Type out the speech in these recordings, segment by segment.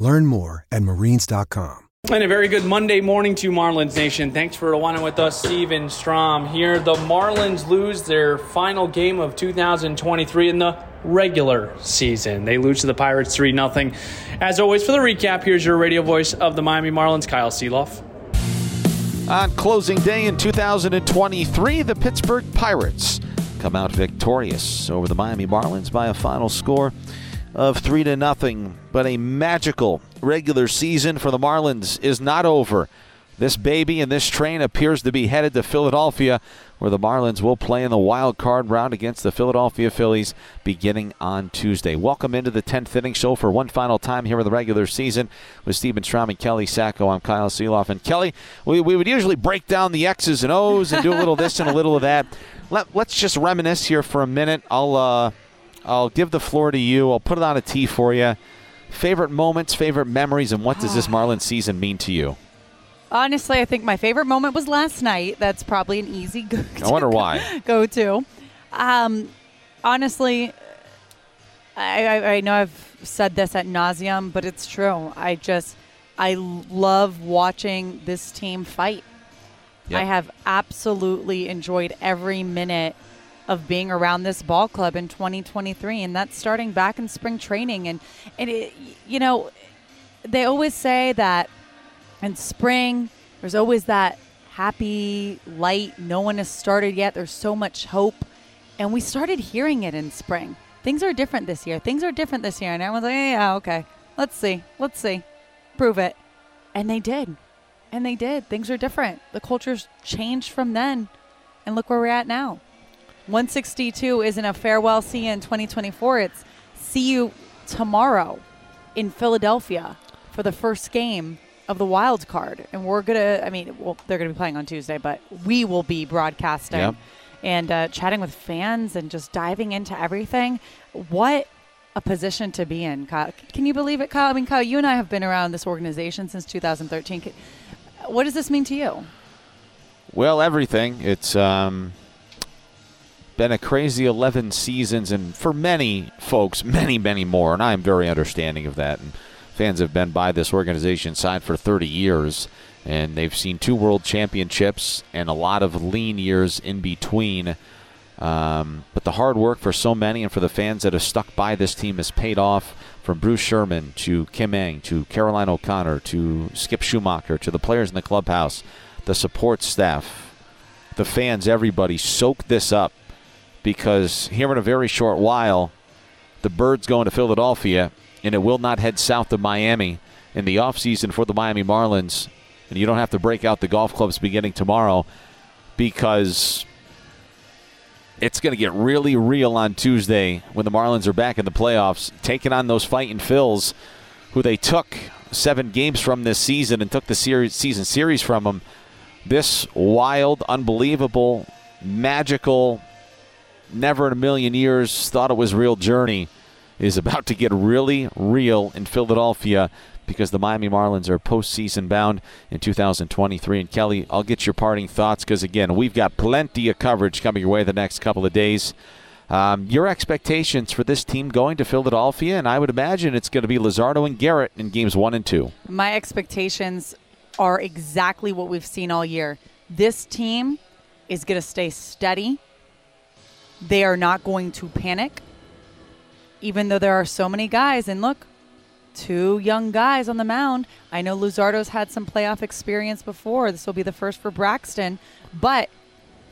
Learn more at marines.com. And a very good Monday morning to Marlins Nation. Thanks for watching with us, Steven Strom here. The Marlins lose their final game of 2023 in the regular season. They lose to the Pirates 3 0. As always, for the recap, here's your radio voice of the Miami Marlins, Kyle Sielaff. On closing day in 2023, the Pittsburgh Pirates come out victorious over the Miami Marlins by a final score of 3 to nothing. But a magical regular season for the Marlins is not over. This baby and this train appears to be headed to Philadelphia, where the Marlins will play in the wild card round against the Philadelphia Phillies beginning on Tuesday. Welcome into the 10th inning show for one final time here in the regular season with Steven Strom and Kelly Saco. I'm Kyle Sielaff. And Kelly, we, we would usually break down the X's and O's and do a little this and a little of that. Let, us just reminisce here for a minute. I'll, uh, I'll give the floor to you. I'll put it on a tee for you. Favorite moments, favorite memories, and what does this Marlins season mean to you? Honestly, I think my favorite moment was last night. That's probably an easy go. To I wonder why. Go to. Um, honestly, I, I, I know I've said this at nauseum, but it's true. I just I love watching this team fight. Yep. I have absolutely enjoyed every minute of being around this ball club in 2023, and that's starting back in spring training. And and it, you know, they always say that in spring there's always that happy light. No one has started yet. There's so much hope, and we started hearing it in spring. Things are different this year. Things are different this year, and everyone's like, yeah, okay, let's see, let's see, prove it, and they did. And they did. Things are different. The culture's changed from then. And look where we're at now. 162 isn't a farewell see you in 2024. It's see you tomorrow in Philadelphia for the first game of the wild card. And we're going to, I mean, well, they're going to be playing on Tuesday, but we will be broadcasting yep. and uh, chatting with fans and just diving into everything. What a position to be in, Kyle. Can you believe it, Kyle? I mean, Kyle, you and I have been around this organization since 2013. What does this mean to you? Well, everything. It's um, been a crazy 11 seasons, and for many folks, many, many more, and I'm very understanding of that. And fans have been by this organization side for 30 years, and they've seen two world championships and a lot of lean years in between. Um, but the hard work for so many and for the fans that have stuck by this team has paid off from Bruce Sherman to Kim Ng to Caroline O'Connor to Skip Schumaker to the players in the clubhouse, the support staff, the fans, everybody soak this up because here in a very short while, the Birds going to Philadelphia, and it will not head south of Miami in the offseason for the Miami Marlins. And you don't have to break out the golf clubs beginning tomorrow because it's going to get really real on Tuesday when the Marlins are back in the playoffs, taking on those fighting Phils, who they took seven games from this season and took the series, season series from them. This wild, unbelievable, magical never in a million years thought it was real journey is about to get really real in Philadelphia because the Miami Marlins are postseason bound in 2023. And Kelly, I'll get your parting thoughts because, again, we've got plenty of coverage coming your way the next couple of days. Um, your expectations for this team going to Philadelphia, and I would imagine it's going to be Luzardo and Garrett in games one and two. My expectations are exactly what we've seen all year. This team is going to stay steady they are not going to panic, even though there are so many guys. And look, two young guys on the mound. I know Luzardo's had some playoff experience before. This will be the first for Braxton. But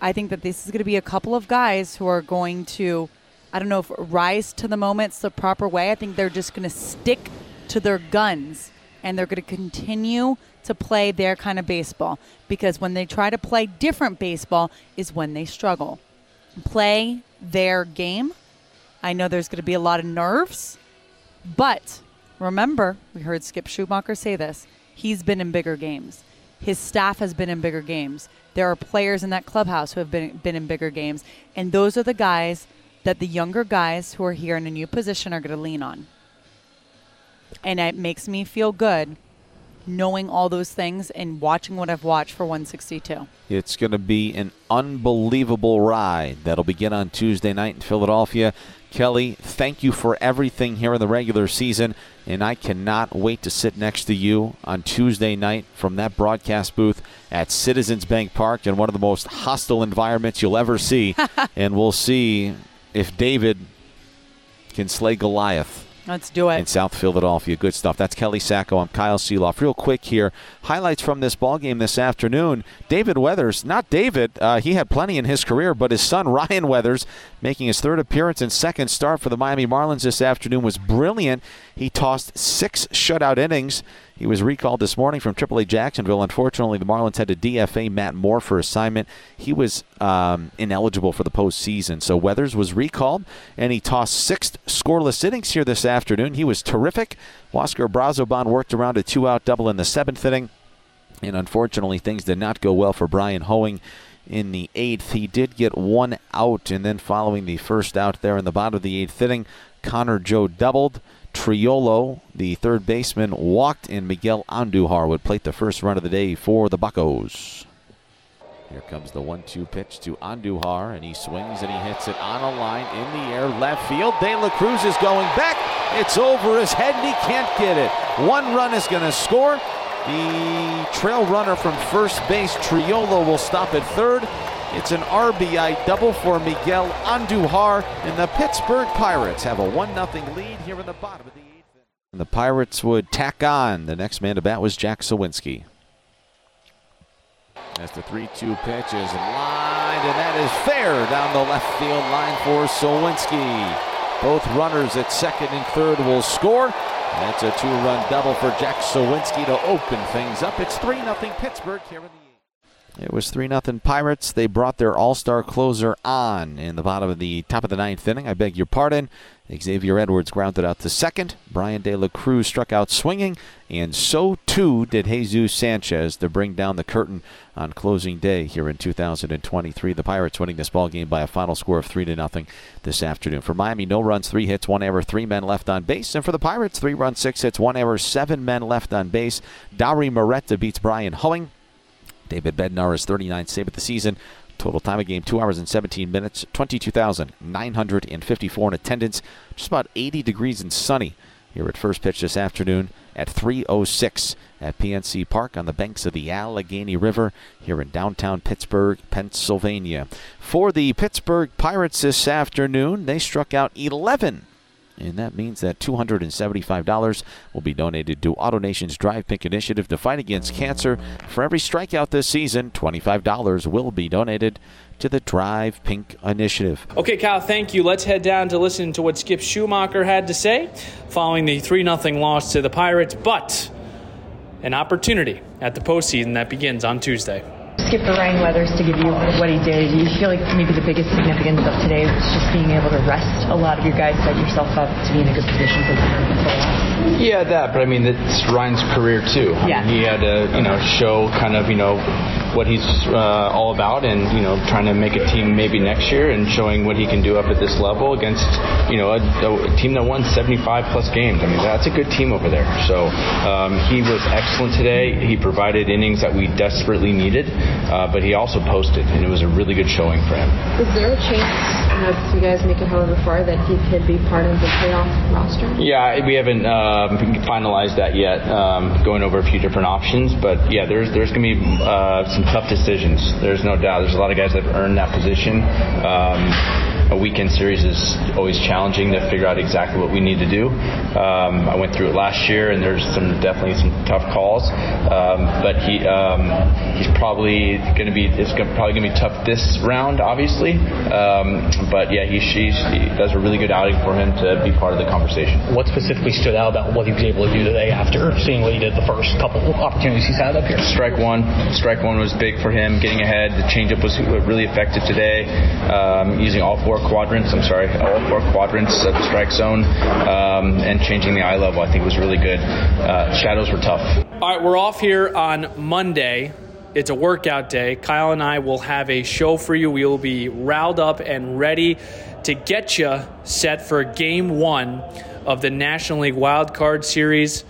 I think that this is going to be a couple of guys who are going to, I don't know if rise to the moments the proper way. I think they're just going to stick to their guns and they're going to continue to play their kind of baseball because when they try to play different baseball is when they struggle play their game. I know there's going to be a lot of nerves, but remember, we heard Skip Schumaker say this. He's been in bigger games. His staff has been in bigger games. There are players in that clubhouse who have been been in bigger games, and those are the guys that the younger guys who are here in a new position are going to lean on. And it makes me feel good knowing all those things and watching what I've watched for 162. It's going to be an unbelievable ride that'll begin on Tuesday night in Philadelphia. Kelly, thank you for everything here in the regular season, and I cannot wait to sit next to you on Tuesday night from that broadcast booth at Citizens Bank Park in one of the most hostile environments you'll ever see. and we'll see if David can slay Goliath Let's do it. In South Philadelphia. Good stuff. That's Kelly Saco. I'm Kyle Sielaff. Real quick here. Highlights from this ball game this afternoon. David Weathers, not David, uh, he had plenty in his career, but his son Ryan Weathers, making his third appearance and second start for the Miami Marlins this afternoon, was brilliant. He tossed six shutout innings. He was recalled this morning from AAA Jacksonville. Unfortunately, the Marlins had to DFA Matt Moore for assignment. He was um, ineligible for the postseason. So Weathers was recalled, and he tossed six scoreless innings here this afternoon. He was terrific. Huascar Brazoban worked around a two-out double in the seventh inning. And unfortunately, things did not go well for Bryan Hoeing in the eighth. He did get one out, and then following the first out there in the bottom of the eighth inning, Connor Joe doubled. Triolo, the third baseman, walked, and Miguel Andujar would plate the first run of the day for the Buckos. Here comes the one-two pitch to Andujar, and he swings and he hits it on a line in the air, left field. De La Cruz is going back. It's over his head, and he can't get it. One run is going to score. The trail runner from first base, Triolo, will stop at third. It's an RBI double for Miguel Andujar, and the Pittsburgh Pirates have a 1 0 lead here in the bottom of the eighth. And the Pirates would tack on. The next man to bat was Jack Suwinski. As the 3 2 pitch is lined, and that is fair down the left field line for Suwinski. Both runners at second and third will score. That's a two run double for Jack Suwinski to open things up. It's 3 0 Pittsburgh here in the it was 3 0 Pirates. They brought their all star closer on in the bottom of the top of the ninth inning. I beg your pardon. Xavier Edwards grounded out to second. Bryan De La Cruz struck out swinging, and so too did Jesus Sanchez to bring down the curtain on closing day here in 2023. The Pirates winning this ball game by a final score of 3 to nothing this afternoon. For Miami, no runs, three hits, one error, three men left on base. And for the Pirates, three runs, six hits, one error, seven men left on base. Dauri Moreta beats Bryan Hoeing. David Bednar is 39th save of the season. Total time of game, 2 hours and 17 minutes, 22,954 in attendance. Just about 80 degrees and sunny here at first pitch this afternoon at 3.06 at PNC Park on the banks of the Allegheny River here in downtown Pittsburgh, Pennsylvania. For the Pittsburgh Pirates this afternoon, they struck out 11 and that means that $275 will be donated to AutoNation's Drive Pink initiative to fight against cancer. For every strikeout this season, $25 will be donated to the Drive Pink initiative. Okay, Kyle, thank you. Let's head down to listen to what Skip Schumaker had to say following the 3 0 loss to the Pirates, but an opportunity at the postseason that begins on Tuesday skipper Ryan Weathers to give you what he did. You feel like maybe the biggest significance of today was just being able to rest a lot of your guys, set yourself up to be in a good position for the playoffs. Yeah, that. But I mean, it's Ryan's career too. Yeah. I mean, he had to, you know, show kind of, you know, what he's uh, all about, and you know, trying to make a team maybe next year, and showing what he can do up at this level against, you know, a, a team that won 75 plus games. I mean, that's a good team over there. So um, he was excellent today. He provided innings that we desperately needed uh, but he also posted, and it was a really good showing for him. Is there a chance, uh, if you guys make it however far, that he could be part of the playoff roster? Yeah, we haven't um, finalized that yet. Um, going over a few different options, but yeah, there's there's going to be uh, some tough decisions. There's no doubt. There's a lot of guys that have earned that position. Um, a weekend series is always challenging to figure out exactly what we need to do. Um, I went through it last year, and there's some definitely some tough calls. Um, but he um, he's probably going to be it's gonna, probably going to be tough this round, obviously. Um, but yeah, he, he does a really good outing for him to be part of the conversation. What specifically stood out about what he was able to do today after seeing what he did the first couple opportunities he's had up here? Strike one, strike one was big for him, getting ahead. The changeup was really effective today, um, using all four quadrants. I'm sorry, all four quadrants of the strike zone, um, and changing the eye level. I think was really good. Uh, shadows were tough. All right, we're off here on Monday. It's a workout day. Kyle and I will have a show for you. We will be riled up and ready to get you set for game one of the National League Wild Card Series.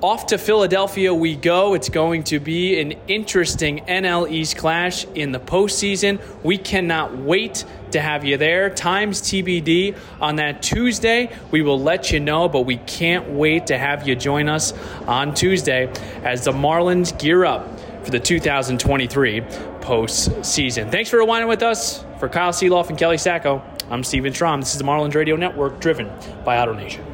Off to Philadelphia we go. It's going to be an interesting NL East clash in the postseason. We cannot wait to have you there. Times TBD on that Tuesday. We will let you know, but we can't wait to have you join us on Tuesday as the Marlins gear up for the 2023 postseason. Thanks for rewinding with us. For Kyle Sielaff and Kelly Saco, I'm Steven Strom. This is the Marlins Radio Network, driven by AutoNation.